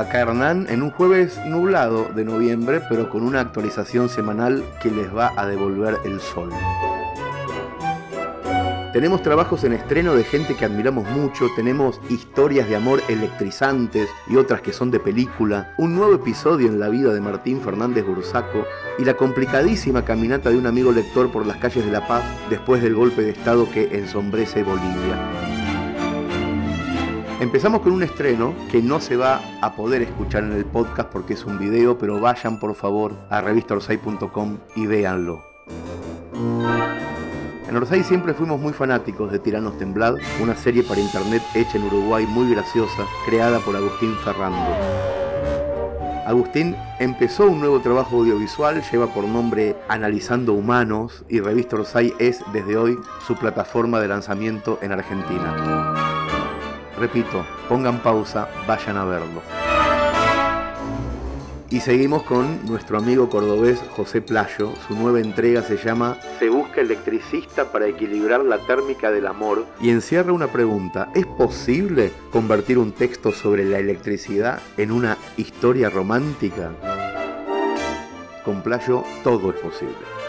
Acá Hernán en un jueves nublado de noviembre, pero con una actualización semanal que les va a devolver el sol. Tenemos trabajos en estreno de gente que admiramos mucho, tenemos historias de amor electrizantes y otras que son de película, un nuevo episodio en la vida de Martín Fernández Bursaco y la complicadísima caminata de un amigo lector por las calles de La Paz después del golpe de Estado que ensombrece Bolivia. Empezamos con un estreno que no se va a poder escuchar en el podcast porque es un video, pero vayan por favor a revistaorsay.com y véanlo. En Orsay siempre fuimos muy fanáticos de Tiranos Temblad, una serie para internet hecha en Uruguay muy graciosa, creada por Agustín Ferrando. Agustín empezó un nuevo trabajo audiovisual, lleva por nombre Analizando Humanos y Revista Orsay es desde hoy su plataforma de lanzamiento en Argentina. Repito, pongan pausa, vayan a verlo. Y seguimos con nuestro amigo cordobés José Playo. Su nueva entrega se llama Se busca electricista para equilibrar la térmica del amor y encierra una pregunta. ¿Es posible convertir un texto sobre la electricidad en una historia romántica? Con Playo todo es posible.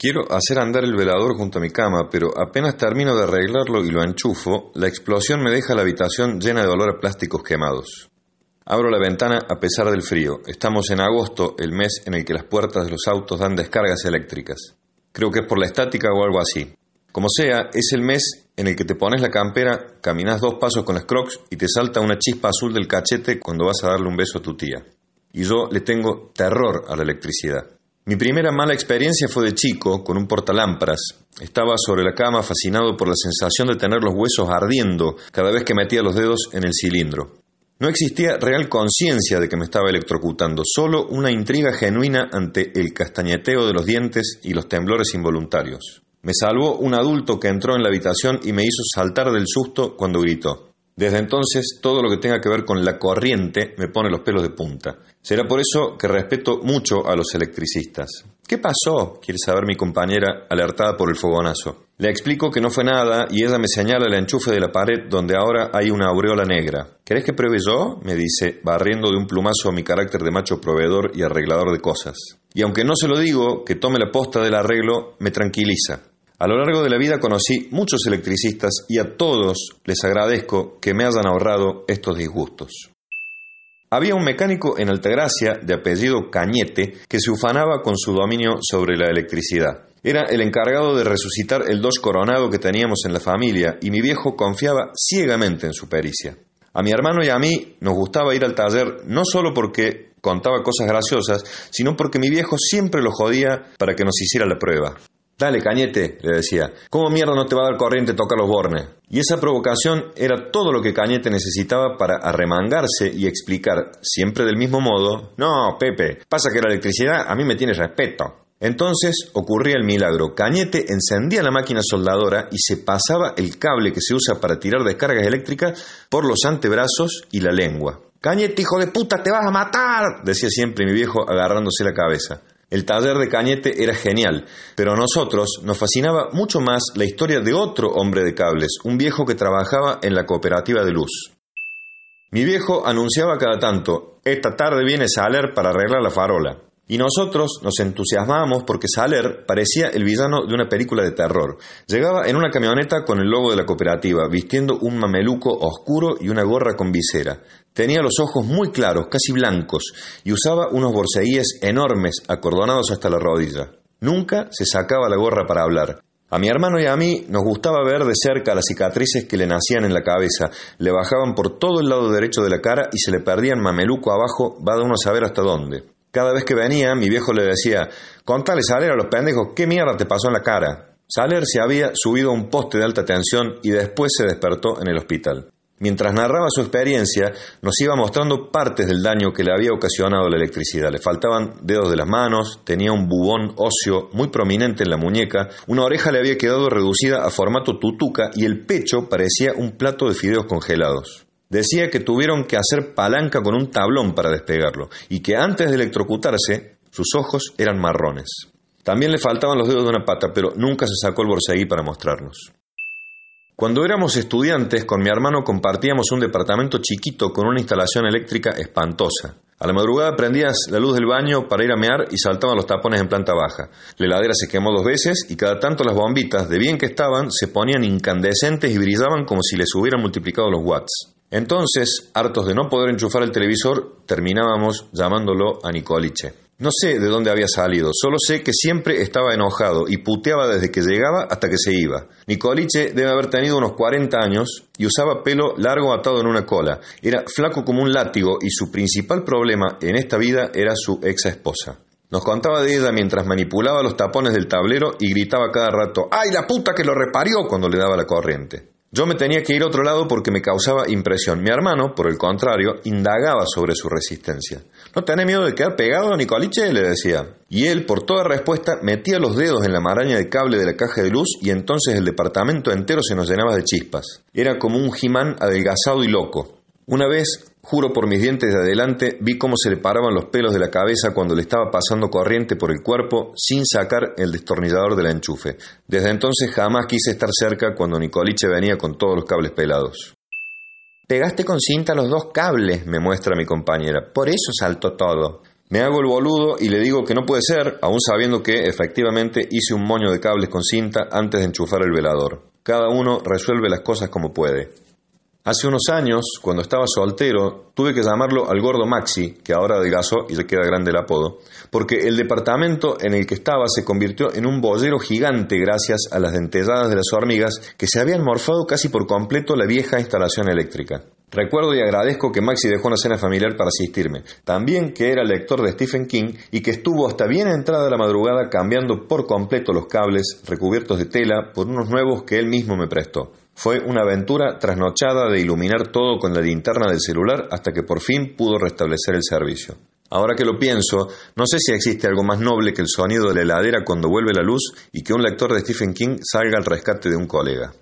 Quiero hacer andar el velador junto a mi cama, pero apenas termino de arreglarlo y lo enchufo, la explosión me deja la habitación llena de olor a plásticos quemados. Abro la ventana a pesar del frío. Estamos en agosto, el mes en el que las puertas de los autos dan descargas eléctricas. Creo que es por la estática o algo así. Como sea, es el mes en el que te pones la campera, caminas dos pasos con las crocs y te salta una chispa azul del cachete cuando vas a darle un beso a tu tía. Y yo le tengo terror a la electricidad. Mi primera mala experiencia fue de chico, con un portalámparas. Estaba sobre la cama fascinado por la sensación de tener los huesos ardiendo cada vez que metía los dedos en el cilindro. No existía real conciencia de que me estaba electrocutando, solo una intriga genuina ante el castañeteo de los dientes y los temblores involuntarios. Me salvó un adulto que entró en la habitación y me hizo saltar del susto cuando gritó. Desde entonces, todo lo que tenga que ver con la corriente me pone los pelos de punta. Será por eso que respeto mucho a los electricistas. ¿Qué pasó? quiere saber mi compañera, alertada por el fogonazo. Le explico que no fue nada y ella me señala el enchufe de la pared donde ahora hay una aureola negra. ¿Querés que pruebe yo? me dice, barriendo de un plumazo mi carácter de macho proveedor y arreglador de cosas. Y aunque no se lo digo, que tome la posta del arreglo, me tranquiliza. A lo largo de la vida conocí muchos electricistas y a todos les agradezco que me hayan ahorrado estos disgustos. Había un mecánico en Altagracia de apellido Cañete que se ufanaba con su dominio sobre la electricidad. Era el encargado de resucitar el dos coronado que teníamos en la familia y mi viejo confiaba ciegamente en su pericia. A mi hermano y a mí nos gustaba ir al taller no solo porque contaba cosas graciosas, sino porque mi viejo siempre lo jodía para que nos hiciera la prueba. Dale, Cañete, le decía, ¿cómo mierda no te va a dar corriente tocar los bornes? Y esa provocación era todo lo que Cañete necesitaba para arremangarse y explicar, siempre del mismo modo, no, Pepe, pasa que la electricidad a mí me tiene respeto. Entonces ocurría el milagro. Cañete encendía la máquina soldadora y se pasaba el cable que se usa para tirar descargas eléctricas por los antebrazos y la lengua. Cañete, hijo de puta, te vas a matar, decía siempre mi viejo agarrándose la cabeza. El taller de Cañete era genial, pero a nosotros nos fascinaba mucho más la historia de otro hombre de cables, un viejo que trabajaba en la cooperativa de luz. Mi viejo anunciaba cada tanto, esta tarde viene Saler para arreglar la farola. Y nosotros nos entusiasmábamos porque Saler parecía el villano de una película de terror. Llegaba en una camioneta con el logo de la cooperativa, vistiendo un mameluco oscuro y una gorra con visera. Tenía los ojos muy claros, casi blancos, y usaba unos borceguíes enormes acordonados hasta la rodilla. Nunca se sacaba la gorra para hablar. A mi hermano y a mí nos gustaba ver de cerca las cicatrices que le nacían en la cabeza, le bajaban por todo el lado derecho de la cara y se le perdían mameluco abajo, va de uno a saber hasta dónde. Cada vez que venía, mi viejo le decía, contale Saler a los pendejos, ¿qué mierda te pasó en la cara? Saler se había subido a un poste de alta tensión y después se despertó en el hospital. Mientras narraba su experiencia, nos iba mostrando partes del daño que le había ocasionado la electricidad. Le faltaban dedos de las manos, tenía un bubón óseo muy prominente en la muñeca, una oreja le había quedado reducida a formato tutuca y el pecho parecía un plato de fideos congelados. Decía que tuvieron que hacer palanca con un tablón para despegarlo y que antes de electrocutarse sus ojos eran marrones. También le faltaban los dedos de una pata, pero nunca se sacó el borseguí para mostrarnos. Cuando éramos estudiantes, con mi hermano compartíamos un departamento chiquito con una instalación eléctrica espantosa. A la madrugada prendías la luz del baño para ir a mear y saltaban los tapones en planta baja. La heladera se quemó dos veces y cada tanto las bombitas, de bien que estaban, se ponían incandescentes y brillaban como si les hubieran multiplicado los watts. Entonces, hartos de no poder enchufar el televisor, terminábamos llamándolo a Nicoliche. No sé de dónde había salido, solo sé que siempre estaba enojado y puteaba desde que llegaba hasta que se iba. Nicoliche debe haber tenido unos 40 años y usaba pelo largo atado en una cola. Era flaco como un látigo y su principal problema en esta vida era su ex esposa. Nos contaba de ella mientras manipulaba los tapones del tablero y gritaba cada rato ¡Ay, la puta que lo reparió! cuando le daba la corriente. Yo me tenía que ir a otro lado porque me causaba impresión. Mi hermano, por el contrario, indagaba sobre su resistencia. ¿No tenés miedo de quedar pegado, Nicoliche? le decía. Y él, por toda respuesta, metía los dedos en la maraña de cable de la caja de luz y entonces el departamento entero se nos llenaba de chispas. Era como un jimán adelgazado y loco. Una vez Juro por mis dientes de adelante, vi cómo se le paraban los pelos de la cabeza cuando le estaba pasando corriente por el cuerpo sin sacar el destornillador del enchufe. Desde entonces jamás quise estar cerca cuando Nicoliche venía con todos los cables pelados. Pegaste con cinta los dos cables, me muestra mi compañera. Por eso saltó todo. Me hago el boludo y le digo que no puede ser, aún sabiendo que efectivamente hice un moño de cables con cinta antes de enchufar el velador. Cada uno resuelve las cosas como puede. Hace unos años, cuando estaba soltero, tuve que llamarlo al gordo Maxi, que ahora adelgazó y le queda grande el apodo, porque el departamento en el que estaba se convirtió en un bollero gigante gracias a las dentelladas de las hormigas que se habían morfado casi por completo la vieja instalación eléctrica. Recuerdo y agradezco que Maxi dejó una cena familiar para asistirme. También que era lector de Stephen King y que estuvo hasta bien entrada la madrugada cambiando por completo los cables recubiertos de tela por unos nuevos que él mismo me prestó. Fue una aventura trasnochada de iluminar todo con la linterna del celular hasta que por fin pudo restablecer el servicio. Ahora que lo pienso, no sé si existe algo más noble que el sonido de la heladera cuando vuelve la luz y que un lector de Stephen King salga al rescate de un colega.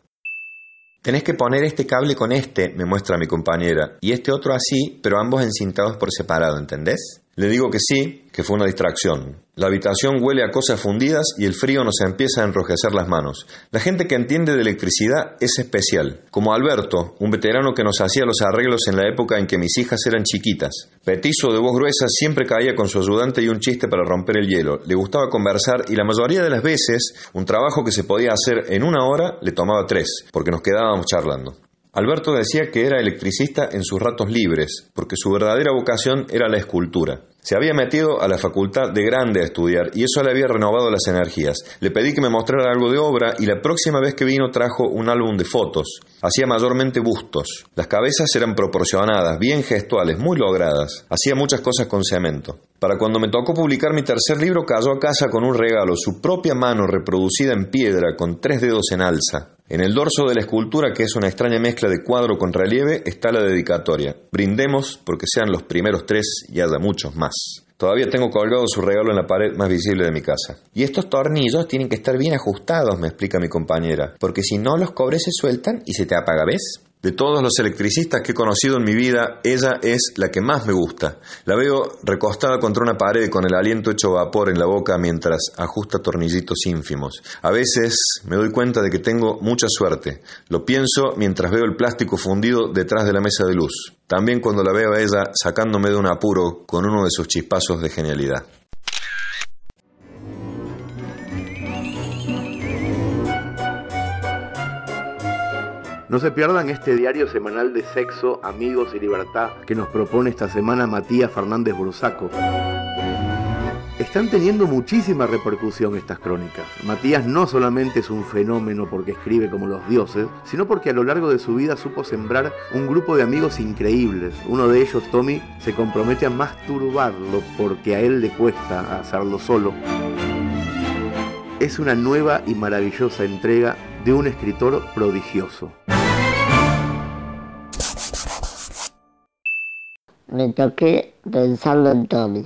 Tenés que poner este cable con este, me muestra mi compañera, y este otro así, pero ambos encintados por separado, ¿entendés? Le digo que sí, que fue una distracción. La habitación huele a cosas fundidas y el frío nos empieza a enrojecer las manos. La gente que entiende de electricidad es especial, como Alberto, un veterano que nos hacía los arreglos en la época en que mis hijas eran chiquitas. Petizo de voz gruesa siempre caía con su ayudante y un chiste para romper el hielo. Le gustaba conversar y la mayoría de las veces un trabajo que se podía hacer en una hora le tomaba tres, porque nos quedábamos charlando. Alberto decía que era electricista en sus ratos libres, porque su verdadera vocación era la escultura. Se había metido a la facultad de grande a estudiar y eso le había renovado las energías. Le pedí que me mostrara algo de obra y la próxima vez que vino trajo un álbum de fotos. Hacía mayormente bustos. Las cabezas eran proporcionadas, bien gestuales, muy logradas. Hacía muchas cosas con cemento. Para cuando me tocó publicar mi tercer libro, cayó a casa con un regalo, su propia mano reproducida en piedra, con tres dedos en alza. En el dorso de la escultura, que es una extraña mezcla de cuadro con relieve, está la dedicatoria. Brindemos porque sean los primeros tres y haya muchos más. Todavía tengo colgado su regalo en la pared más visible de mi casa. Y estos tornillos tienen que estar bien ajustados, me explica mi compañera, porque si no los cobres se sueltan y se te apaga, ¿ves? De todos los electricistas que he conocido en mi vida, ella es la que más me gusta. La veo recostada contra una pared con el aliento hecho vapor en la boca mientras ajusta tornillitos ínfimos. A veces me doy cuenta de que tengo mucha suerte. Lo pienso mientras veo el plástico fundido detrás de la mesa de luz. También cuando la veo a ella sacándome de un apuro con uno de sus chispazos de genialidad. No se pierdan este diario semanal de sexo, amigos y libertad que nos propone esta semana Matías Fernández Brusaco. Están teniendo muchísima repercusión estas crónicas. Matías no solamente es un fenómeno porque escribe como los dioses, sino porque a lo largo de su vida supo sembrar un grupo de amigos increíbles. Uno de ellos, Tommy, se compromete a masturbarlo porque a él le cuesta hacerlo solo. Es una nueva y maravillosa entrega de un escritor prodigioso. Me toqué pensando en Tommy,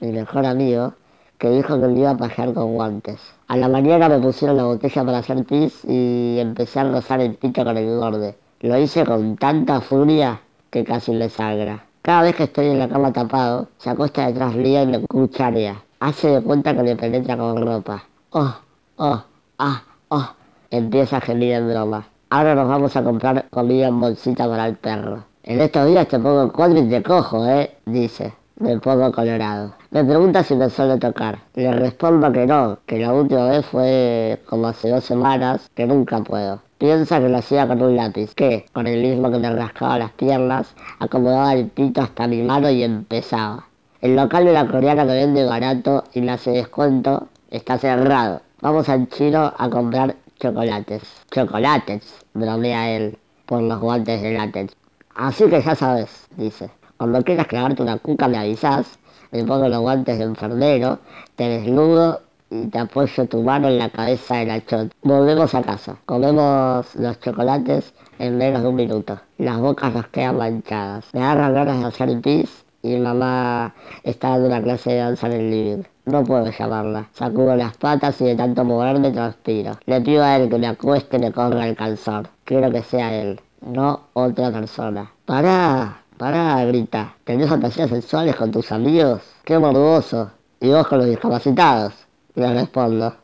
mi mejor amigo, que dijo que me iba a pasear con guantes. A la mañana me pusieron la botella para hacer pis y empecé a rozar el pito con el borde. Lo hice con tanta furia que casi le sangra. Cada vez que estoy en la cama tapado, se acuesta detrás mío y me cucharea. Hace de cuenta que le penetra con ropa. Oh, oh, ah, oh. Empieza a gemir en broma. Ahora nos vamos a comprar comida en bolsita para el perro. En estos días te pongo el cuadro y te cojo, ¿eh? Dice. Me pongo colorado. Me pregunta si me suele tocar. Le respondo que no, que la última vez fue como hace dos semanas, que nunca puedo. Piensa que lo hacía con un lápiz, que, con el mismo que me rascaba las piernas, acomodaba el pito hasta mi mano y empezaba. El local de la coreana que vende barato y le hace descuento está cerrado. Vamos al chino a comprar chocolates. Chocolates, bromea él, por los guantes de látex. Así que ya sabes, dice. Cuando quieras clavarte una cuca me avisas, me pongo los guantes de enfermero, te desnudo y te apoyo tu mano en la cabeza de la chot. Volvemos a casa. Comemos los chocolates en menos de un minuto. Las bocas nos quedan manchadas. Me agarran ganas de hacer pis y mamá está dando una clase de danza en el living. No puedo llamarla. Sacudo las patas y de tanto moverme transpiro. Le pido a él que me acueste y me corra el calzón. Quiero que sea él, no otra persona. ¡Pará! Pará, grita. ¿Tenés fantasías sexuales con tus amigos? ¡Qué morboso! ¿Y vos con los discapacitados? Le respondo.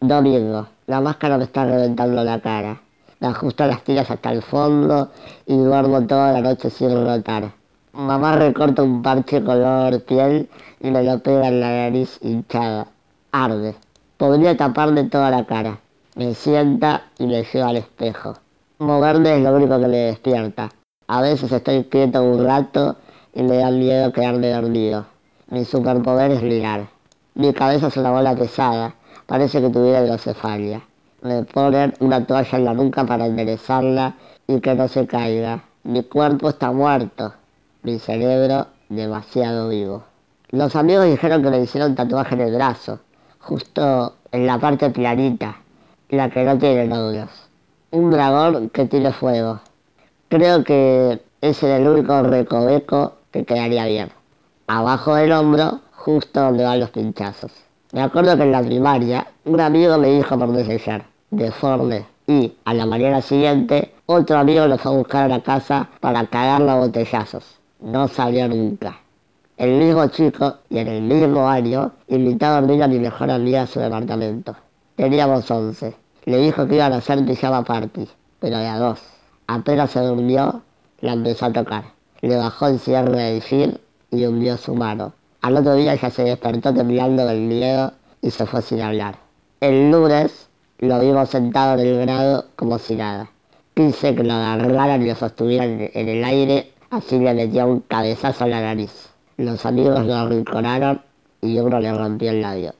Domingo. La máscara me está reventando la cara. Me ajusto las tiras hasta el fondo y duermo toda la noche sin rotar. Mamá recorta un parche color piel y me lo pega en la nariz hinchada. Arde. Podría taparle toda la cara. Me sienta y me lleva al espejo. Moverme es lo único que me despierta. A veces estoy quieto un rato y me da miedo quedarme dormido. Mi superpoder es ligar. Mi cabeza es una bola pesada, parece que tuviera hidrocefalia. Me ponen una toalla en la nuca para enderezarla y que no se caiga. Mi cuerpo está muerto, mi cerebro demasiado vivo. Los amigos dijeron que me hicieron tatuaje en el brazo, justo en la parte planita, la que no tiene nódulos. Un dragón que tiene fuego. Creo que ese es el único recoveco que quedaría bien. Abajo del hombro, justo donde van los pinchazos. Me acuerdo que en la primaria un amigo me dijo por desear, deforme, y a la mañana siguiente otro amigo lo fue a buscar a la casa para cagarlo a botellazos. No salió nunca. El mismo chico y en el mismo año invitó a dormir a mi mejor amiga a su departamento. Teníamos once. Le dijo que iban a hacer pijama party, pero de a dos. Apenas se durmió, la empezó a tocar. Le bajó el cierre del jean y hundió su mano. Al otro día ya se despertó temblando del miedo y se fue sin hablar. El lunes lo vimos sentado en el grado como si nada. Quise que lo agarraran y lo sostuvieran en el aire, así le metía un cabezazo a la nariz. Los amigos lo arrinconaron y uno le rompió el labio.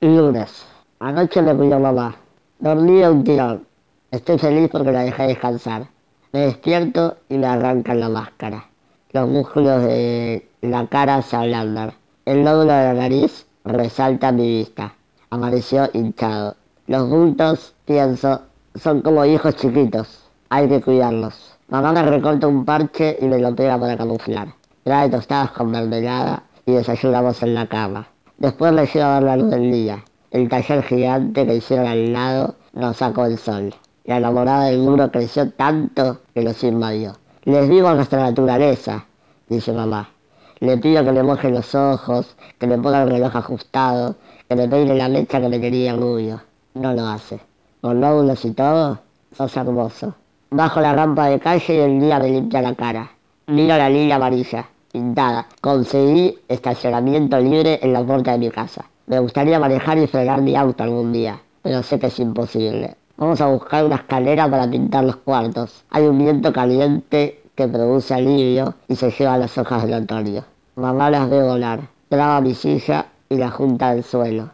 Lunes. Anoche me cuidó mamá. Dormí un tirón. Estoy feliz porque la dejé descansar. Me despierto y me arrancan la máscara. Los músculos de la cara se ablandan. El nódulo de la nariz resalta mi vista. Amaneció hinchado. Los bultos, pienso, son como hijos chiquitos. Hay que cuidarlos. Mamá me recorta un parche y me lo pega para camuflar. Trae tostadas con mermelada y desayunamos en la cama. Después le llevo a ver la luz del día. El taller gigante que hicieron al lado nos sacó el sol. La enamorada del muro creció tanto que los invadió. Les digo nuestra naturaleza, dice mamá. Le pido que le moje los ojos, que le ponga el reloj ajustado, que le peine la mecha que le quería rubio. No lo hace. Con nódulos y todo, sos hermoso. Bajo la rampa de calle y el día me limpia la cara. Miro la línea amarilla, pintada. Conseguí estacionamiento libre en la puerta de mi casa. Me gustaría manejar y frenar mi auto algún día, pero sé que es imposible. Vamos a buscar una escalera para pintar los cuartos. Hay un viento caliente que produce alivio y se lleva las hojas del otoño. Mamá las ve volar. Traba mi silla y la junta al suelo.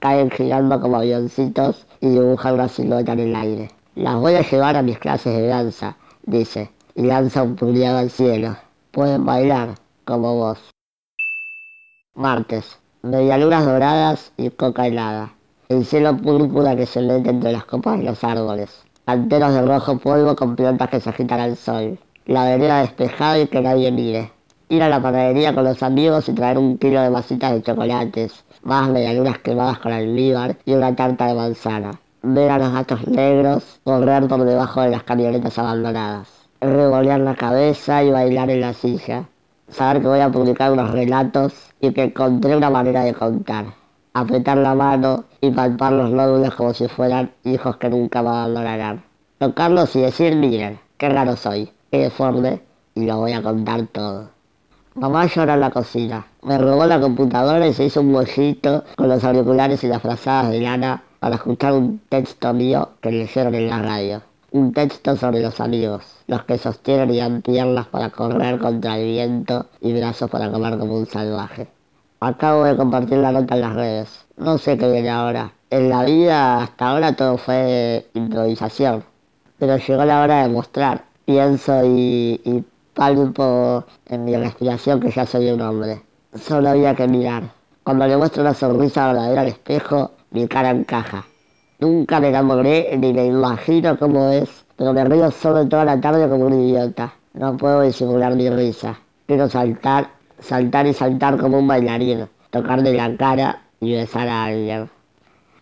Caen girando como avioncitos y dibujan una silueta en el aire. Las voy a llevar a mis clases de danza, dice, y lanza un puñado al cielo. Pueden bailar, como vos. Martes. Medialunas doradas y coca helada. El cielo púrpura que se mete entre las copas de los árboles, canteros de rojo polvo con plantas que se agitan al sol, la vereda despejada y que nadie mire, ir a la panadería con los amigos y traer un kilo de masitas de chocolates, más medialunas quemadas con almíbar y una tarta de manzana, ver a los gatos negros correr por debajo de las camionetas abandonadas, revolear la cabeza y bailar en la silla, saber que voy a publicar unos relatos y que encontré una manera de contar. Apretar la mano y palpar los nódulos como si fueran hijos que nunca me abandonarán. Tocarlos y decir, miren, qué raro soy, qué deforme, y lo voy a contar todo. Mamá llora en la cocina. Me robó la computadora y se hizo un bollito con los auriculares y las frazadas de lana para escuchar un texto mío que leyeron en la radio. Un texto sobre los amigos, los que sostienen y dan piernas para correr contra el viento y brazos para comer como un salvaje. Acabo de compartir la nota en las redes. No sé qué viene ahora. En la vida hasta ahora todo fue improvisación. Pero llegó la hora de mostrar. Pienso y, y palpo en mi respiración que ya soy un hombre. Solo había que mirar. Cuando le muestro una sonrisa verdadera al espejo, mi cara encaja. Nunca me enamoré ni me imagino cómo es, pero me río solo toda la tarde como un idiota. No puedo disimular mi risa. Quiero saltar, saltar y saltar como un bailarín, tocarle la cara y besar a alguien.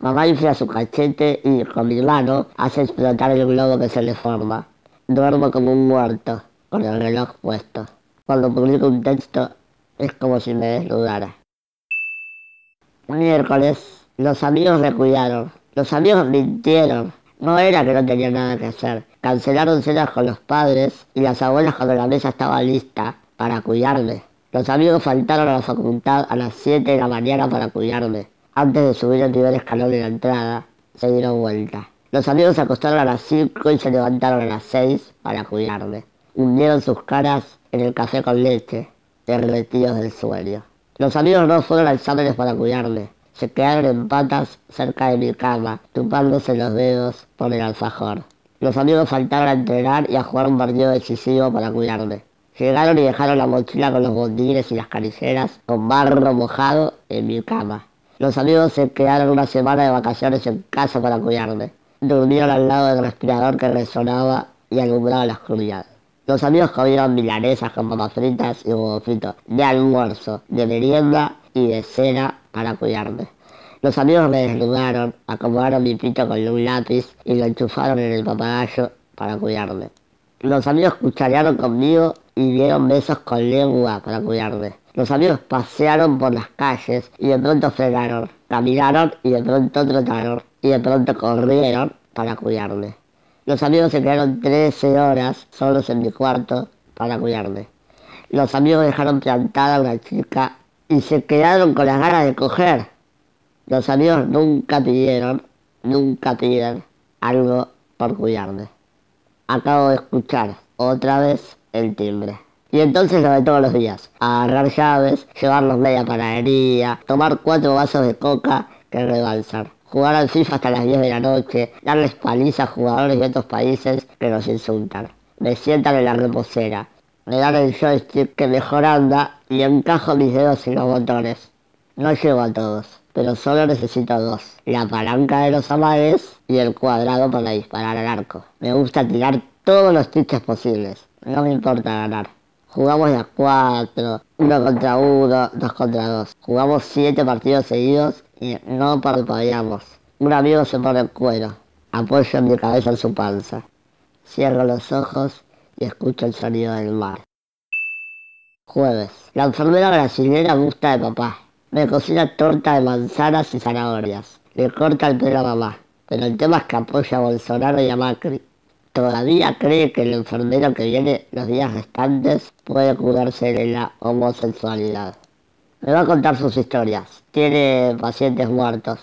Mamá infla su cachete y con mi mano hace explotar el globo que se le forma. Duermo como un muerto con el reloj puesto. Cuando publico un texto es como si me desnudara. Miércoles, los amigos me cuidaron. Los amigos mintieron. No era que no tenía nada que hacer. Cancelaron cenas con los padres y las abuelas cuando la mesa estaba lista para cuidarme. Los amigos faltaron a la facultad a las 7 de la mañana para cuidarme. Antes de subir el primer escalón de la entrada, se dieron vuelta. Los amigos se acostaron a las 5 y se levantaron a las 6 para cuidarme hundieron sus caras en el café con leche, derretidos del sueño. Los amigos no fueron a exámenes para cuidarme. Se quedaron en patas cerca de mi cama, tupándose los dedos por el alfajor. Los amigos faltaron a entrenar y a jugar un partido decisivo para cuidarme. Llegaron y dejaron la mochila con los botines y las caniceras con barro mojado en mi cama. Los amigos se quedaron una semana de vacaciones en casa para cuidarme. Durmieron al lado del respirador que resonaba y alumbraba la oscuridad. Los amigos comieron milanesas con papas fritas y huevos fritos de almuerzo, de merienda y de cena para cuidarme. Los amigos me desnudaron, acomodaron mi pito con un lápiz y lo enchufaron en el papagayo para cuidarme. Los amigos cucharearon conmigo y dieron besos con lengua para cuidarme. Los amigos pasearon por las calles y de pronto frenaron, caminaron y de pronto trotaron y de pronto corrieron para cuidarme. Los amigos se quedaron 13 horas solos en mi cuarto para cuidarme. Los amigos dejaron plantada a una chica y se quedaron con las ganas de coger. Los amigos nunca pidieron, nunca piden algo por cuidarme. Acabo de escuchar otra vez el timbre. Y entonces lo de todos los días. Agarrar llaves, llevarlos media panadería, tomar cuatro vasos de coca que rebalsar jugar al FIFA hasta las 10 de la noche, darles paliza a jugadores de otros países que nos insultan. Me sientan en la reposera, me dan el joystick que mejor anda y encajo mis dedos en los botones. No llego a todos, pero solo necesito dos. La palanca de los amagues y el cuadrado para disparar al arco. Me gusta tirar todos los tiches posibles. No me importa ganar. Jugamos de a cuatro, uno contra uno, dos contra dos. Jugamos siete partidos seguidos y no parpadeamos. Un amigo se pone el cuero, apoya mi cabeza en su panza. Cierro los ojos y escucho el sonido del mar. Jueves. La enfermera brasileña gusta de papá. Me cocina torta de manzanas y zanahorias. Le corta el pelo a mamá. Pero el tema es que apoya a Bolsonaro y a Macri todavía cree que el enfermero que viene los días restantes puede curarse de la homosexualidad. Me va a contar sus historias. Tiene pacientes muertos.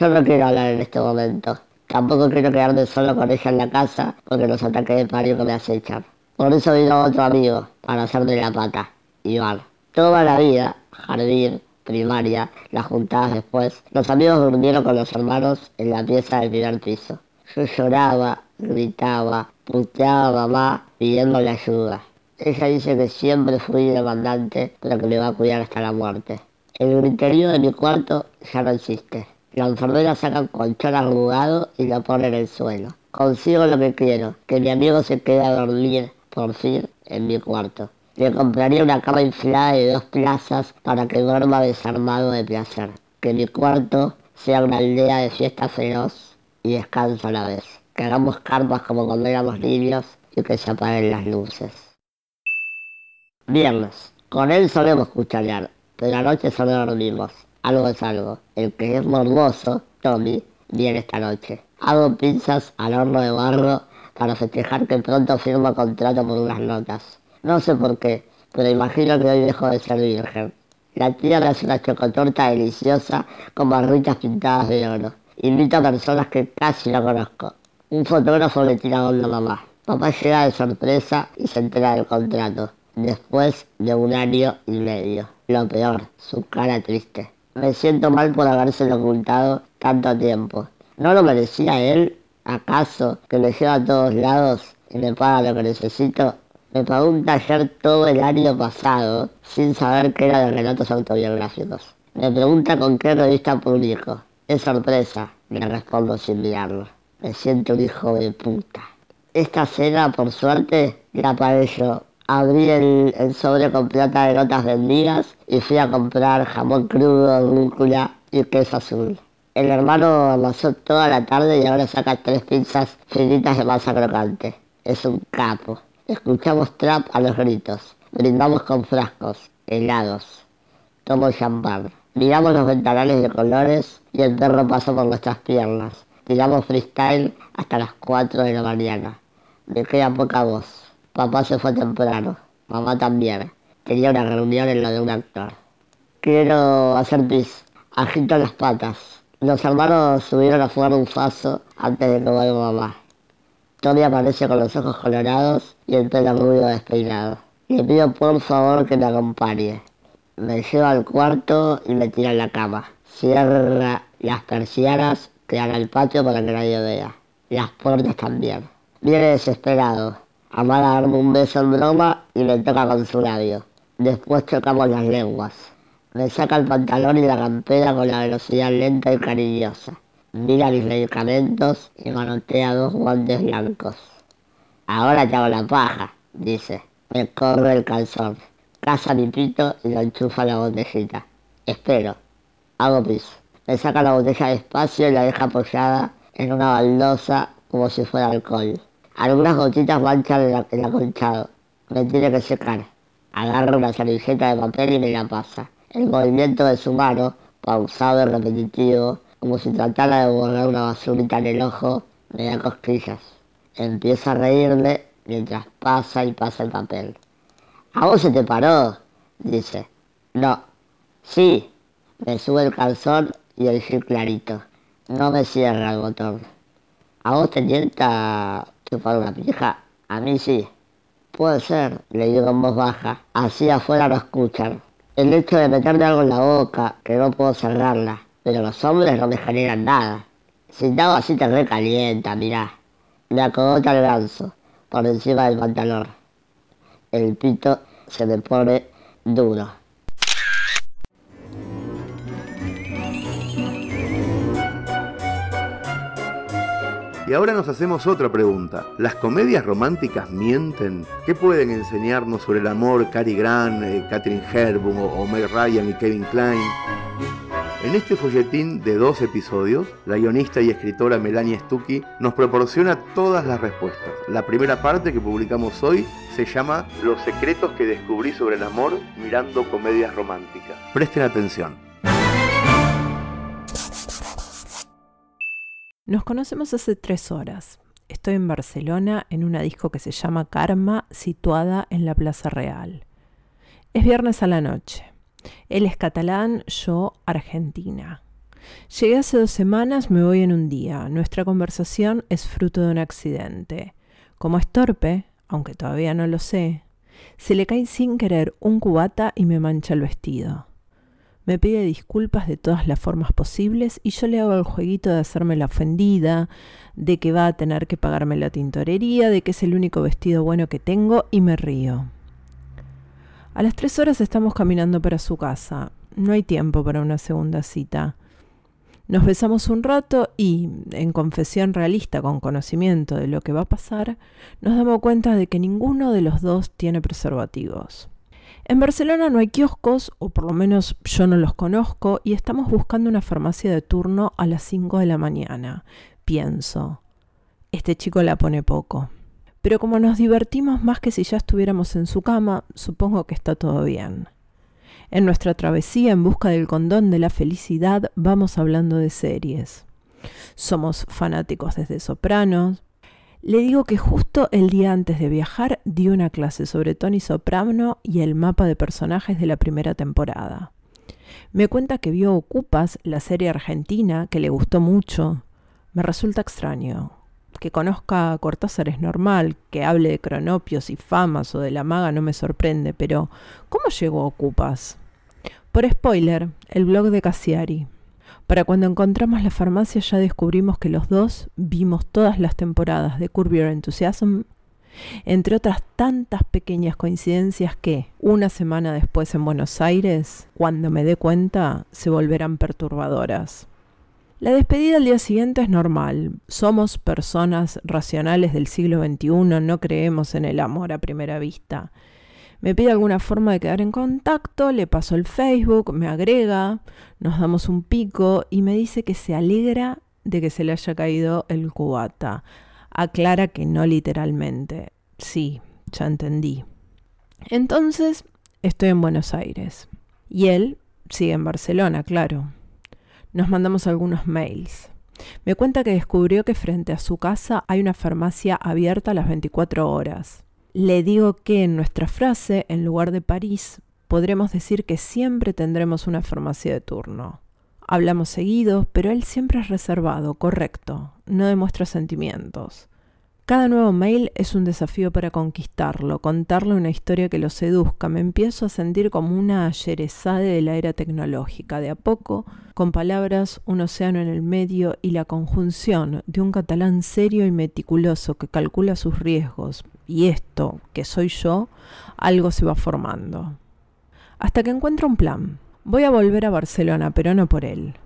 Yo no quiero hablar en este momento. Tampoco quiero quedarme solo con ella en la casa porque los ataques de que me acechan. Por eso vino otro amigo para hacerme la pata, Iván. Toda la vida, jardín, primaria, las juntadas después, los amigos durmieron con los hermanos en la pieza del primer piso. Yo lloraba, gritaba, puteaba a mamá pidiéndole ayuda. Ella dice que siempre fui demandante, pero que me va a cuidar hasta la muerte. El griterío de mi cuarto ya no existe. La enfermera saca un colchón arrugado y lo pone en el suelo. Consigo lo que quiero, que mi amigo se quede a dormir, por fin, en mi cuarto. Le compraría una cama inflada de dos plazas para que duerma desarmado de placer. Que mi cuarto sea una aldea de fiesta feroz y descanso a la vez. Que hagamos carpas como cuando éramos niños y que se apaguen las luces. Viernes. Con él solemos cucharear, pero anoche solo dormimos. Algo es algo. El que es morboso, Tommy, viene esta noche. Hago pizzas al horno de barro para festejar que pronto firmo contrato por unas notas. No sé por qué, pero imagino que hoy dejo de ser virgen. La me hace una chocotorta deliciosa con barritas pintadas de oro. Invito a personas que casi no conozco. Un fotógrafo le tira onda a mamá. Papá llega de sorpresa y se entera del contrato. Después de un año y medio. Lo peor, su cara triste. Me siento mal por habérselo ocultado tanto tiempo. ¿No lo merecía él? ¿Acaso que me lleva a todos lados y me paga lo que necesito? Me pagó un todo el año pasado sin saber que era de relatos autobiográficos. Me pregunta con qué revista publico. Es sorpresa, le respondo sin mirarlo. Me siento un hijo de puta. Esta cena, por suerte, la pagué yo. Abrí el, sobre con plata de notas vendidas y fui a comprar jamón crudo, rúcula y queso azul. El hermano amasó toda la tarde y ahora saca tres pizzas finitas de masa crocante. Es un capo. Escuchamos trap a los gritos. Brindamos con frascos, helados. Tomo champán. Miramos los ventanales de colores y el perro pasa por nuestras piernas. Tiramos freestyle hasta las 4 de la mañana. Me queda poca voz. Papá se fue temprano. Mamá también. Tenía una reunión en lo de un actor. Quiero hacer pis. Agito las patas. Los hermanos subieron a jugar un faso antes de que vuelva mamá. Tony aparece con los ojos colorados y el pelo rubio despeinado. Le pido por favor que me acompañe. Me lleva al cuarto y me tira en la cama. Cierra las persianas que dan al patio para que nadie vea. Las puertas también. Viene desesperado. Amada darme un beso en broma y me toca con su labio. Después chocamos las lenguas. Me saca el pantalón y la campera con la velocidad lenta y cariñosa. Mira mis medicamentos y manotea dos guantes blancos. Ahora te hago la paja, dice. Me corre el calzón. Caza mi pito y lo enchufa la botellita. Espero. Hago pis. Me saca la botella despacio y la deja apoyada en una baldosa como si fuera alcohol. Algunas gotitas manchan el, el acolchado. Me tiene que secar. Agarra una servilleta de papel y me la pasa. El movimiento de su mano, pausado y repetitivo, como si tratara de borrar una basurita en el ojo, me da cosquillas. Empiezo a reírme mientras pasa y pasa el papel. ¿A vos se te paró? dice. No. Sí. Me sube el calzón y el gil clarito. No me cierra el botón. ¿A vos te tienta chupar una pija? A mí sí. Puede ser, le digo en voz baja. Así afuera lo escuchan. El hecho de meterme algo en la boca, que no puedo cerrarla. Pero los hombres no me generan nada. Hago así te recalienta, mirá. Me acogota el ganso por encima del pantalón. El pito se me pone duro. Y ahora nos hacemos otra pregunta. ¿Las comedias románticas mienten? ¿Qué pueden enseñarnos sobre el amor Cary Grant, eh, Catherine Hepburn o, o Meg Ryan y Kevin Klein? En este folletín de dos episodios, la guionista y escritora Melania Stuckey nos proporciona todas las respuestas. La primera parte que publicamos hoy se llama Los secretos que descubrí sobre el amor mirando comedias románticas. Presten atención. Nos conocemos hace tres horas. Estoy en Barcelona en una disco que se llama Karma, situada en la Plaza Real. Es viernes a la noche. Él es catalán, yo argentina. Llegué hace dos semanas, me voy en un día. Nuestra conversación es fruto de un accidente. Como es torpe, aunque todavía no lo sé, se le cae sin querer un cubata y me mancha el vestido. Me pide disculpas de todas las formas posibles y yo le hago el jueguito de hacerme la ofendida, de que va a tener que pagarme la tintorería, de que es el único vestido bueno que tengo y me río. A las tres horas estamos caminando para su casa. No hay tiempo para una segunda cita. Nos besamos un rato y, en confesión realista con conocimiento de lo que va a pasar, nos damos cuenta de que ninguno de los dos tiene preservativos. En Barcelona no hay kioscos, o por lo menos yo no los conozco, y estamos buscando una farmacia de turno a las 5 de la mañana. Pienso, este chico la pone poco. Pero como nos divertimos más que si ya estuviéramos en su cama, supongo que está todo bien. En nuestra travesía en busca del condón de la felicidad vamos hablando de series. Somos fanáticos desde Sopranos. Le digo que justo el día antes de viajar di una clase sobre Tony Soprano y el mapa de personajes de la primera temporada. Me cuenta que vio Ocupas, la serie argentina, que le gustó mucho. Me resulta extraño. Que conozca a Cortázar es normal, que hable de cronopios y famas o de la maga no me sorprende, pero ¿cómo llegó a Ocupas? Por spoiler, el blog de Cassiari. Para cuando encontramos la farmacia ya descubrimos que los dos vimos todas las temporadas de Curb Your Enthusiasm, entre otras tantas pequeñas coincidencias que, una semana después en Buenos Aires, cuando me dé cuenta, se volverán perturbadoras. La despedida al día siguiente es normal. Somos personas racionales del siglo XXI, no creemos en el amor a primera vista. Me pide alguna forma de quedar en contacto, le paso el Facebook, me agrega, nos damos un pico y me dice que se alegra de que se le haya caído el cubata. Aclara que no literalmente. Sí, ya entendí. Entonces, estoy en Buenos Aires. Y él sigue en Barcelona, claro. Nos mandamos algunos mails. Me cuenta que descubrió que frente a su casa hay una farmacia abierta a las 24 horas le digo que en nuestra frase, en lugar de París, podremos decir que siempre tendremos una farmacia de turno. Hablamos seguido, pero él siempre es reservado, correcto, no demuestra sentimientos. Cada nuevo mail es un desafío para conquistarlo, contarle una historia que lo seduzca. Me empiezo a sentir como una yerezade de la era tecnológica. De a poco, con palabras, un océano en el medio y la conjunción de un catalán serio y meticuloso que calcula sus riesgos. Y esto, que soy yo, algo se va formando. Hasta que encuentro un plan. Voy a volver a Barcelona, pero no por él.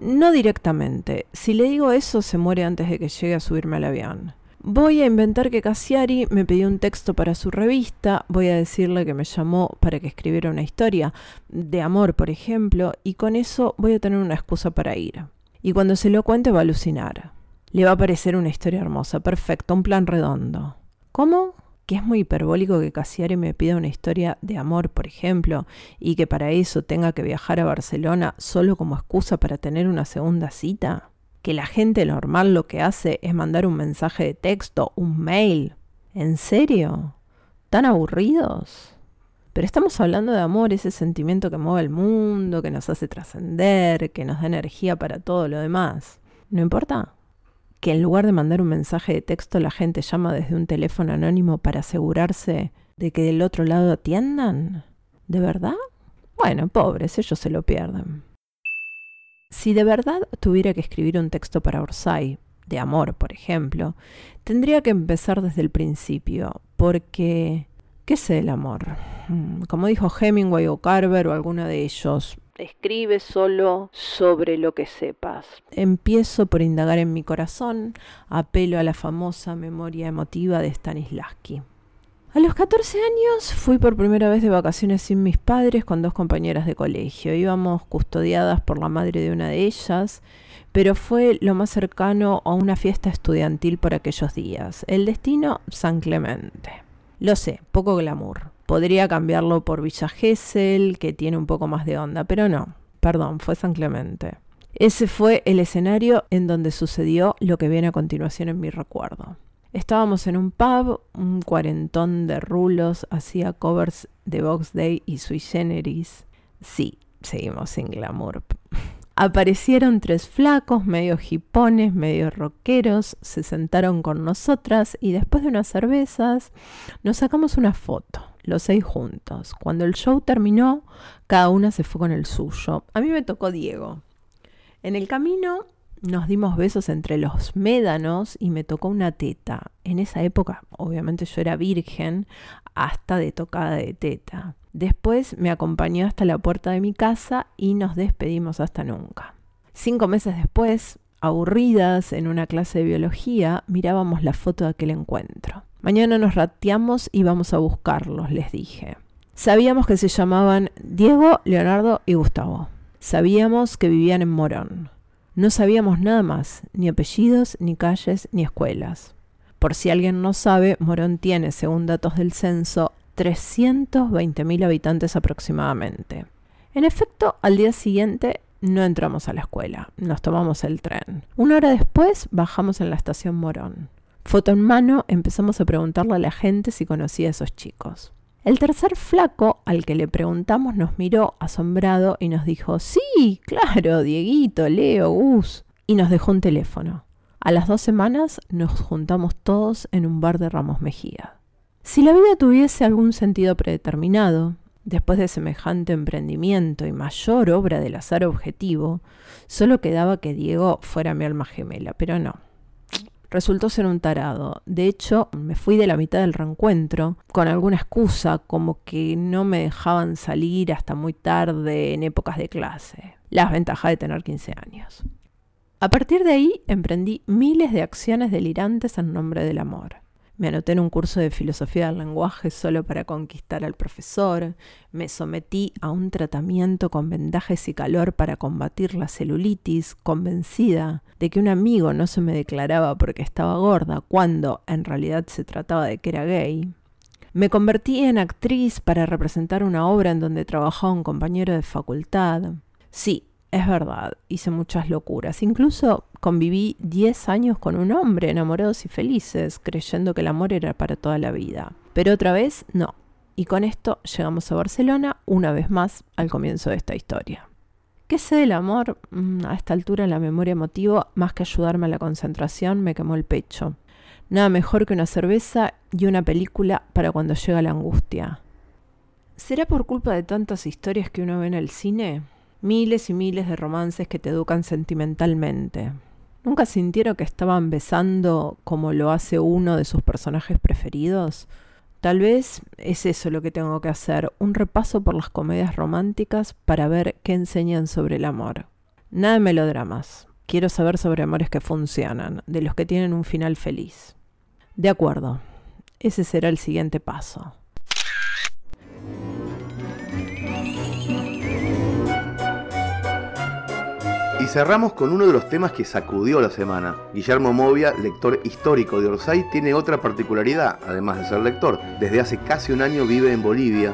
No directamente. Si le digo eso, se muere antes de que llegue a subirme al avión. Voy a inventar que Cassiari me pidió un texto para su revista, voy a decirle que me llamó para que escribiera una historia de amor, por ejemplo, y con eso voy a tener una excusa para ir. Y cuando se lo cuente va a alucinar. Le va a parecer una historia hermosa, perfecto, un plan redondo. ¿Cómo? Que es muy hiperbólico que Cassiari me pida una historia de amor, por ejemplo, y que para eso tenga que viajar a Barcelona solo como excusa para tener una segunda cita que la gente normal lo que hace es mandar un mensaje de texto, un mail. ¿En serio? ¿Tan aburridos? Pero estamos hablando de amor, ese sentimiento que mueve el mundo, que nos hace trascender, que nos da energía para todo lo demás. ¿No importa? Que en lugar de mandar un mensaje de texto la gente llama desde un teléfono anónimo para asegurarse de que del otro lado atiendan. ¿De verdad? Bueno, pobres, ellos se lo pierden. Si de verdad tuviera que escribir un texto para Orsay, de amor, por ejemplo, tendría que empezar desde el principio, porque ¿qué es el amor? Mm, como dijo Hemingway o Carver o alguno de ellos, escribe solo sobre lo que sepas. Empiezo por indagar en mi corazón, apelo a la famosa memoria emotiva de Stanislavski. A los 14 años fui por primera vez de vacaciones sin mis padres con dos compañeras de colegio. Íbamos custodiadas por la madre de una de ellas, pero fue lo más cercano a una fiesta estudiantil por aquellos días. El destino, San Clemente. Lo sé, poco glamour. Podría cambiarlo por Villa Gesell, que tiene un poco más de onda, pero no. Perdón, fue San Clemente. Ese fue el escenario en donde sucedió lo que viene a continuación en mi recuerdo. Estábamos en un pub, un cuarentón de rulos hacía covers de Box Day y Sui Generis. Sí, seguimos sin glamour. Aparecieron tres flacos, medio hipones, medio rockeros, se sentaron con nosotras y después de unas cervezas nos sacamos una foto, los seis juntos. Cuando el show terminó, cada una se fue con el suyo. A mí me tocó Diego. En el camino nos dimos besos entre los médanos y me tocó una teta. En esa época, obviamente yo era virgen, hasta de tocada de teta. Después me acompañó hasta la puerta de mi casa y nos despedimos hasta nunca. Cinco meses después, aburridas en una clase de biología, mirábamos la foto de aquel encuentro. Mañana nos rateamos y vamos a buscarlos, les dije. Sabíamos que se llamaban Diego, Leonardo y Gustavo. Sabíamos que vivían en Morón. No sabíamos nada más, ni apellidos, ni calles, ni escuelas. Por si alguien no sabe, Morón tiene, según datos del censo, 320.000 habitantes aproximadamente. En efecto, al día siguiente no entramos a la escuela, nos tomamos el tren. Una hora después bajamos en la estación Morón. Foto en mano, empezamos a preguntarle a la gente si conocía a esos chicos. El tercer flaco al que le preguntamos nos miró asombrado y nos dijo, sí, claro, Dieguito, Leo, Gus. Y nos dejó un teléfono. A las dos semanas nos juntamos todos en un bar de Ramos Mejía. Si la vida tuviese algún sentido predeterminado, después de semejante emprendimiento y mayor obra del azar objetivo, solo quedaba que Diego fuera mi alma gemela, pero no. Resultó ser un tarado. De hecho, me fui de la mitad del reencuentro con alguna excusa, como que no me dejaban salir hasta muy tarde en épocas de clase. Las ventajas de tener 15 años. A partir de ahí emprendí miles de acciones delirantes en nombre del amor. Me anoté en un curso de filosofía del lenguaje solo para conquistar al profesor, me sometí a un tratamiento con vendajes y calor para combatir la celulitis, convencida de que un amigo no se me declaraba porque estaba gorda, cuando en realidad se trataba de que era gay. Me convertí en actriz para representar una obra en donde trabajaba un compañero de facultad. Sí, es verdad, hice muchas locuras. Incluso conviví 10 años con un hombre, enamorados y felices, creyendo que el amor era para toda la vida. Pero otra vez, no. Y con esto llegamos a Barcelona, una vez más, al comienzo de esta historia. ¿Qué sé del amor? Mm, a esta altura la memoria emotiva, más que ayudarme a la concentración, me quemó el pecho. Nada mejor que una cerveza y una película para cuando llega la angustia. ¿Será por culpa de tantas historias que uno ve en el cine? Miles y miles de romances que te educan sentimentalmente. ¿Nunca sintieron que estaban besando como lo hace uno de sus personajes preferidos? Tal vez es eso lo que tengo que hacer, un repaso por las comedias románticas para ver qué enseñan sobre el amor. Nada de melodramas. Quiero saber sobre amores que funcionan, de los que tienen un final feliz. De acuerdo. Ese será el siguiente paso. Cerramos con uno de los temas que sacudió la semana. Guillermo Movia, lector histórico de Orsay, tiene otra particularidad, además de ser lector. Desde hace casi un año vive en Bolivia.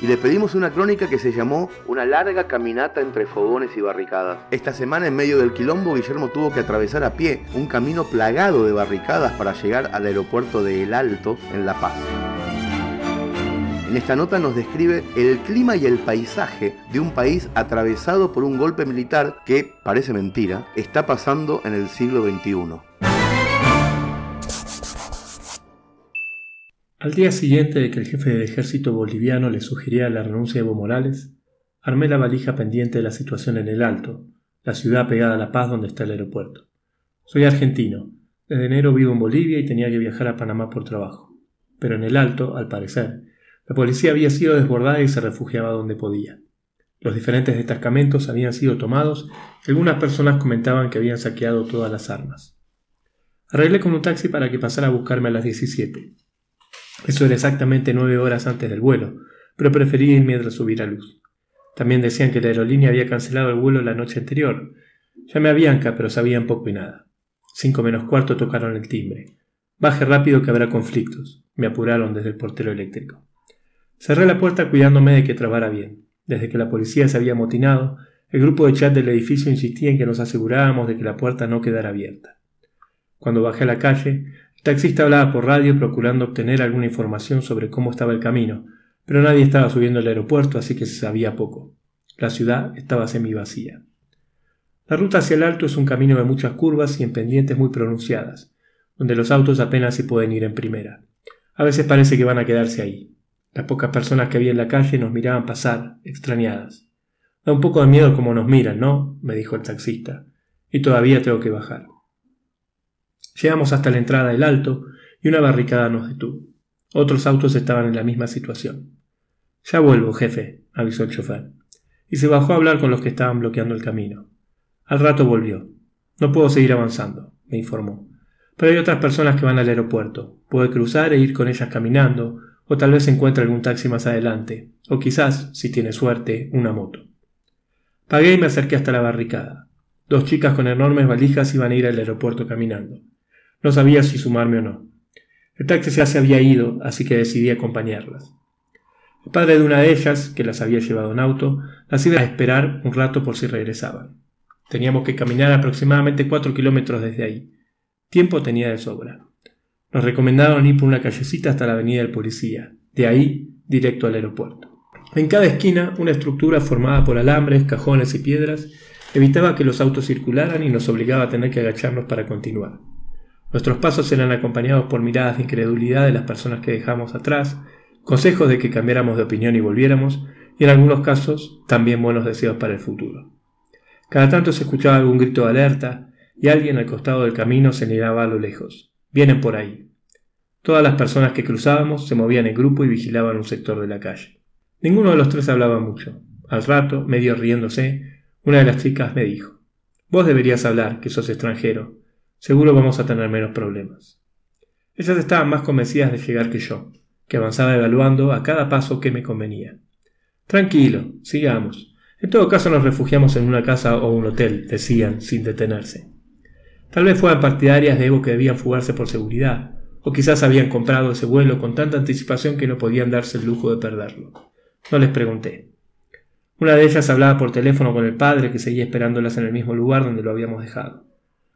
Y le pedimos una crónica que se llamó Una larga caminata entre fogones y barricadas. Esta semana en medio del quilombo Guillermo tuvo que atravesar a pie un camino plagado de barricadas para llegar al aeropuerto de El Alto en La Paz. En esta nota nos describe el clima y el paisaje de un país atravesado por un golpe militar que, parece mentira, está pasando en el siglo XXI. Al día siguiente de que el jefe del ejército boliviano le sugiriera la renuncia de Evo Morales, armé la valija pendiente de la situación en el Alto, la ciudad pegada a La Paz donde está el aeropuerto. Soy argentino. Desde enero vivo en Bolivia y tenía que viajar a Panamá por trabajo. Pero en el Alto, al parecer, la policía había sido desbordada y se refugiaba donde podía. Los diferentes destacamentos habían sido tomados y algunas personas comentaban que habían saqueado todas las armas. Arreglé con un taxi para que pasara a buscarme a las 17. Eso era exactamente nueve horas antes del vuelo, pero preferí ir mientras subiera luz. También decían que la aerolínea había cancelado el vuelo la noche anterior. Llamé a Bianca, pero sabían poco y nada. Cinco menos cuarto tocaron el timbre. Baje rápido que habrá conflictos. Me apuraron desde el portero eléctrico. Cerré la puerta cuidándome de que trabara bien. Desde que la policía se había amotinado, el grupo de chat del edificio insistía en que nos asegurábamos de que la puerta no quedara abierta. Cuando bajé a la calle, el taxista hablaba por radio procurando obtener alguna información sobre cómo estaba el camino, pero nadie estaba subiendo al aeropuerto, así que se sabía poco. La ciudad estaba semi vacía. La ruta hacia el alto es un camino de muchas curvas y en pendientes muy pronunciadas, donde los autos apenas se pueden ir en primera. A veces parece que van a quedarse ahí. Las pocas personas que había en la calle nos miraban pasar, extrañadas. Da un poco de miedo como nos miran, ¿no? me dijo el taxista. Y todavía tengo que bajar. Llegamos hasta la entrada del alto y una barricada nos detuvo. Otros autos estaban en la misma situación. Ya vuelvo, jefe, avisó el chofer. Y se bajó a hablar con los que estaban bloqueando el camino. Al rato volvió. No puedo seguir avanzando, me informó. Pero hay otras personas que van al aeropuerto. Puede cruzar e ir con ellas caminando, o tal vez encuentre algún taxi más adelante, o quizás, si tiene suerte, una moto. Pagué y me acerqué hasta la barricada. Dos chicas con enormes valijas iban a ir al aeropuerto caminando. No sabía si sumarme o no. El taxi ya se había ido, así que decidí acompañarlas. El padre de una de ellas, que las había llevado en auto, las iba a esperar un rato por si regresaban. Teníamos que caminar aproximadamente cuatro kilómetros desde ahí. Tiempo tenía de sobra. Nos recomendaron ir por una callecita hasta la avenida del policía, de ahí directo al aeropuerto. En cada esquina, una estructura formada por alambres, cajones y piedras evitaba que los autos circularan y nos obligaba a tener que agacharnos para continuar. Nuestros pasos eran acompañados por miradas de incredulidad de las personas que dejamos atrás, consejos de que cambiáramos de opinión y volviéramos, y en algunos casos también buenos deseos para el futuro. Cada tanto se escuchaba algún grito de alerta y alguien al costado del camino se negaba a lo lejos. Vienen por ahí. Todas las personas que cruzábamos se movían en grupo y vigilaban un sector de la calle. Ninguno de los tres hablaba mucho. Al rato, medio riéndose, una de las chicas me dijo Vos deberías hablar, que sos extranjero. Seguro vamos a tener menos problemas. Ellas estaban más convencidas de llegar que yo, que avanzaba evaluando a cada paso que me convenía. Tranquilo, sigamos. En todo caso nos refugiamos en una casa o un hotel, decían, sin detenerse. Tal vez fueran partidarias de Evo que debían fugarse por seguridad, o quizás habían comprado ese vuelo con tanta anticipación que no podían darse el lujo de perderlo. No les pregunté. Una de ellas hablaba por teléfono con el padre que seguía esperándolas en el mismo lugar donde lo habíamos dejado.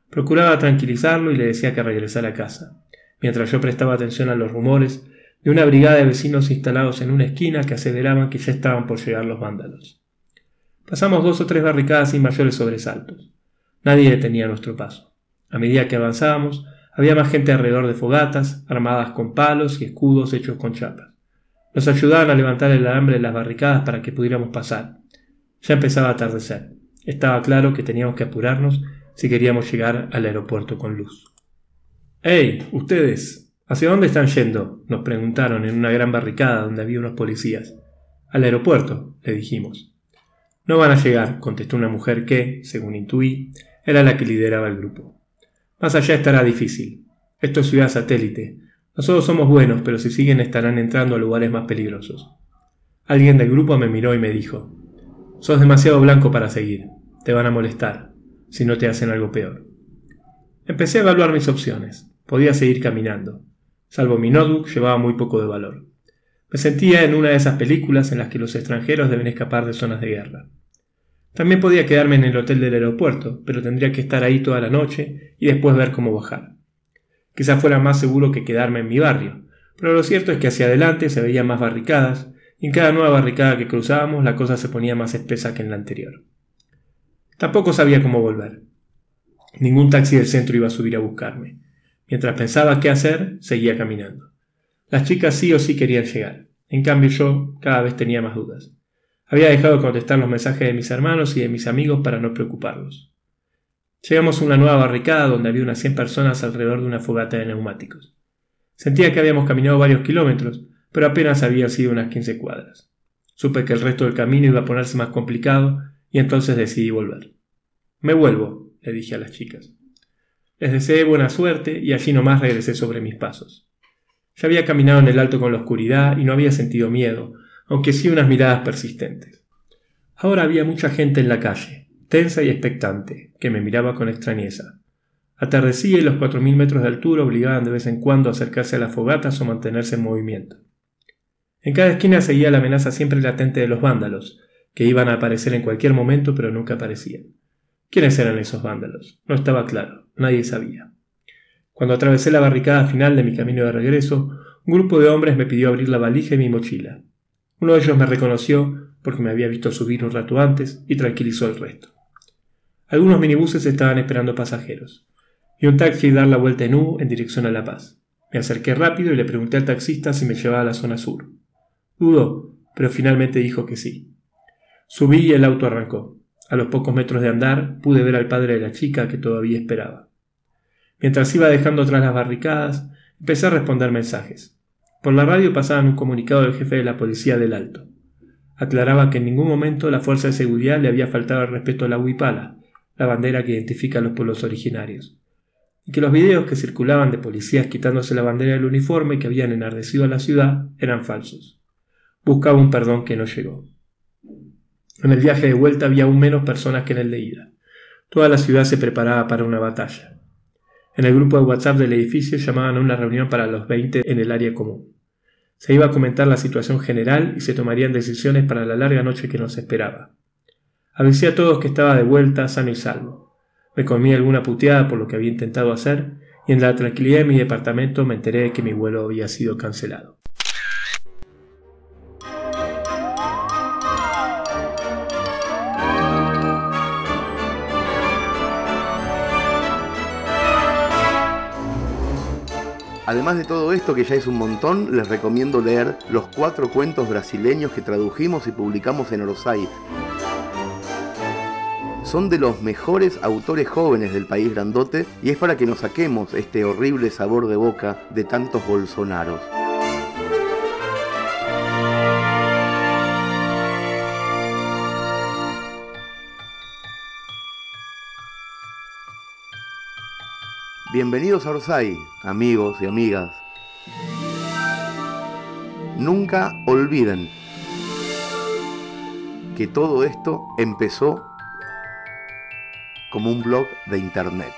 Procuraba tranquilizarlo y le decía que regresara a casa, mientras yo prestaba atención a los rumores de una brigada de vecinos instalados en una esquina que aseveraban que ya estaban por llegar los vándalos. Pasamos dos o tres barricadas sin mayores sobresaltos. Nadie detenía nuestro paso. A medida que avanzábamos, había más gente alrededor de fogatas, armadas con palos y escudos hechos con chapas. Nos ayudaban a levantar el alambre de las barricadas para que pudiéramos pasar. Ya empezaba a atardecer. Estaba claro que teníamos que apurarnos si queríamos llegar al aeropuerto con luz. ¡Hey! Ustedes. ¿Hacia dónde están yendo? nos preguntaron en una gran barricada donde había unos policías. Al aeropuerto, le dijimos. No van a llegar, contestó una mujer que, según intuí, era la que lideraba el grupo. Más allá estará difícil. Esto es ciudad satélite. Nosotros somos buenos, pero si siguen estarán entrando a lugares más peligrosos. Alguien del grupo me miró y me dijo, Sos demasiado blanco para seguir. Te van a molestar, si no te hacen algo peor. Empecé a evaluar mis opciones. Podía seguir caminando. Salvo mi notebook, llevaba muy poco de valor. Me sentía en una de esas películas en las que los extranjeros deben escapar de zonas de guerra. También podía quedarme en el hotel del aeropuerto, pero tendría que estar ahí toda la noche y después ver cómo bajar. Quizás fuera más seguro que quedarme en mi barrio, pero lo cierto es que hacia adelante se veían más barricadas, y en cada nueva barricada que cruzábamos la cosa se ponía más espesa que en la anterior. Tampoco sabía cómo volver. Ningún taxi del centro iba a subir a buscarme. Mientras pensaba qué hacer, seguía caminando. Las chicas sí o sí querían llegar. En cambio yo cada vez tenía más dudas. Había dejado de contestar los mensajes de mis hermanos y de mis amigos para no preocuparlos. Llegamos a una nueva barricada donde había unas 100 personas alrededor de una fogata de neumáticos. Sentía que habíamos caminado varios kilómetros, pero apenas habían sido unas 15 cuadras. Supe que el resto del camino iba a ponerse más complicado y entonces decidí volver. Me vuelvo, le dije a las chicas. Les deseé buena suerte y allí nomás regresé sobre mis pasos. Ya había caminado en el alto con la oscuridad y no había sentido miedo, aunque sí unas miradas persistentes. Ahora había mucha gente en la calle, tensa y expectante, que me miraba con extrañeza. Atardecía y los cuatro mil metros de altura obligaban de vez en cuando a acercarse a las fogatas o mantenerse en movimiento. En cada esquina seguía la amenaza siempre latente de los vándalos, que iban a aparecer en cualquier momento pero nunca aparecían. ¿Quiénes eran esos vándalos? No estaba claro, nadie sabía. Cuando atravesé la barricada final de mi camino de regreso, un grupo de hombres me pidió abrir la valija y mi mochila. Uno de ellos me reconoció porque me había visto subir un rato antes y tranquilizó el resto. Algunos minibuses estaban esperando pasajeros. y un taxi dar la vuelta en U en dirección a La Paz. Me acerqué rápido y le pregunté al taxista si me llevaba a la zona sur. Dudó, pero finalmente dijo que sí. Subí y el auto arrancó. A los pocos metros de andar pude ver al padre de la chica que todavía esperaba. Mientras iba dejando atrás las barricadas, empecé a responder mensajes. Por la radio pasaban un comunicado del jefe de la policía del Alto. Aclaraba que en ningún momento la fuerza de seguridad le había faltado el respeto a la huipala, la bandera que identifica a los pueblos originarios, y que los videos que circulaban de policías quitándose la bandera del uniforme que habían enardecido a la ciudad eran falsos. Buscaba un perdón que no llegó. En el viaje de vuelta había aún menos personas que en el de ida. Toda la ciudad se preparaba para una batalla. En el grupo de WhatsApp del edificio llamaban a una reunión para los 20 en el área común. Se iba a comentar la situación general y se tomarían decisiones para la larga noche que nos esperaba. Avisé a todos que estaba de vuelta sano y salvo. Me comí alguna puteada por lo que había intentado hacer y en la tranquilidad de mi departamento me enteré de que mi vuelo había sido cancelado. Además de todo esto, que ya es un montón, les recomiendo leer los cuatro cuentos brasileños que tradujimos y publicamos en Orosai. Son de los mejores autores jóvenes del país grandote y es para que nos saquemos este horrible sabor de boca de tantos bolsonaros. Bienvenidos a Orsay, amigos y amigas. Nunca olviden que todo esto empezó como un blog de internet.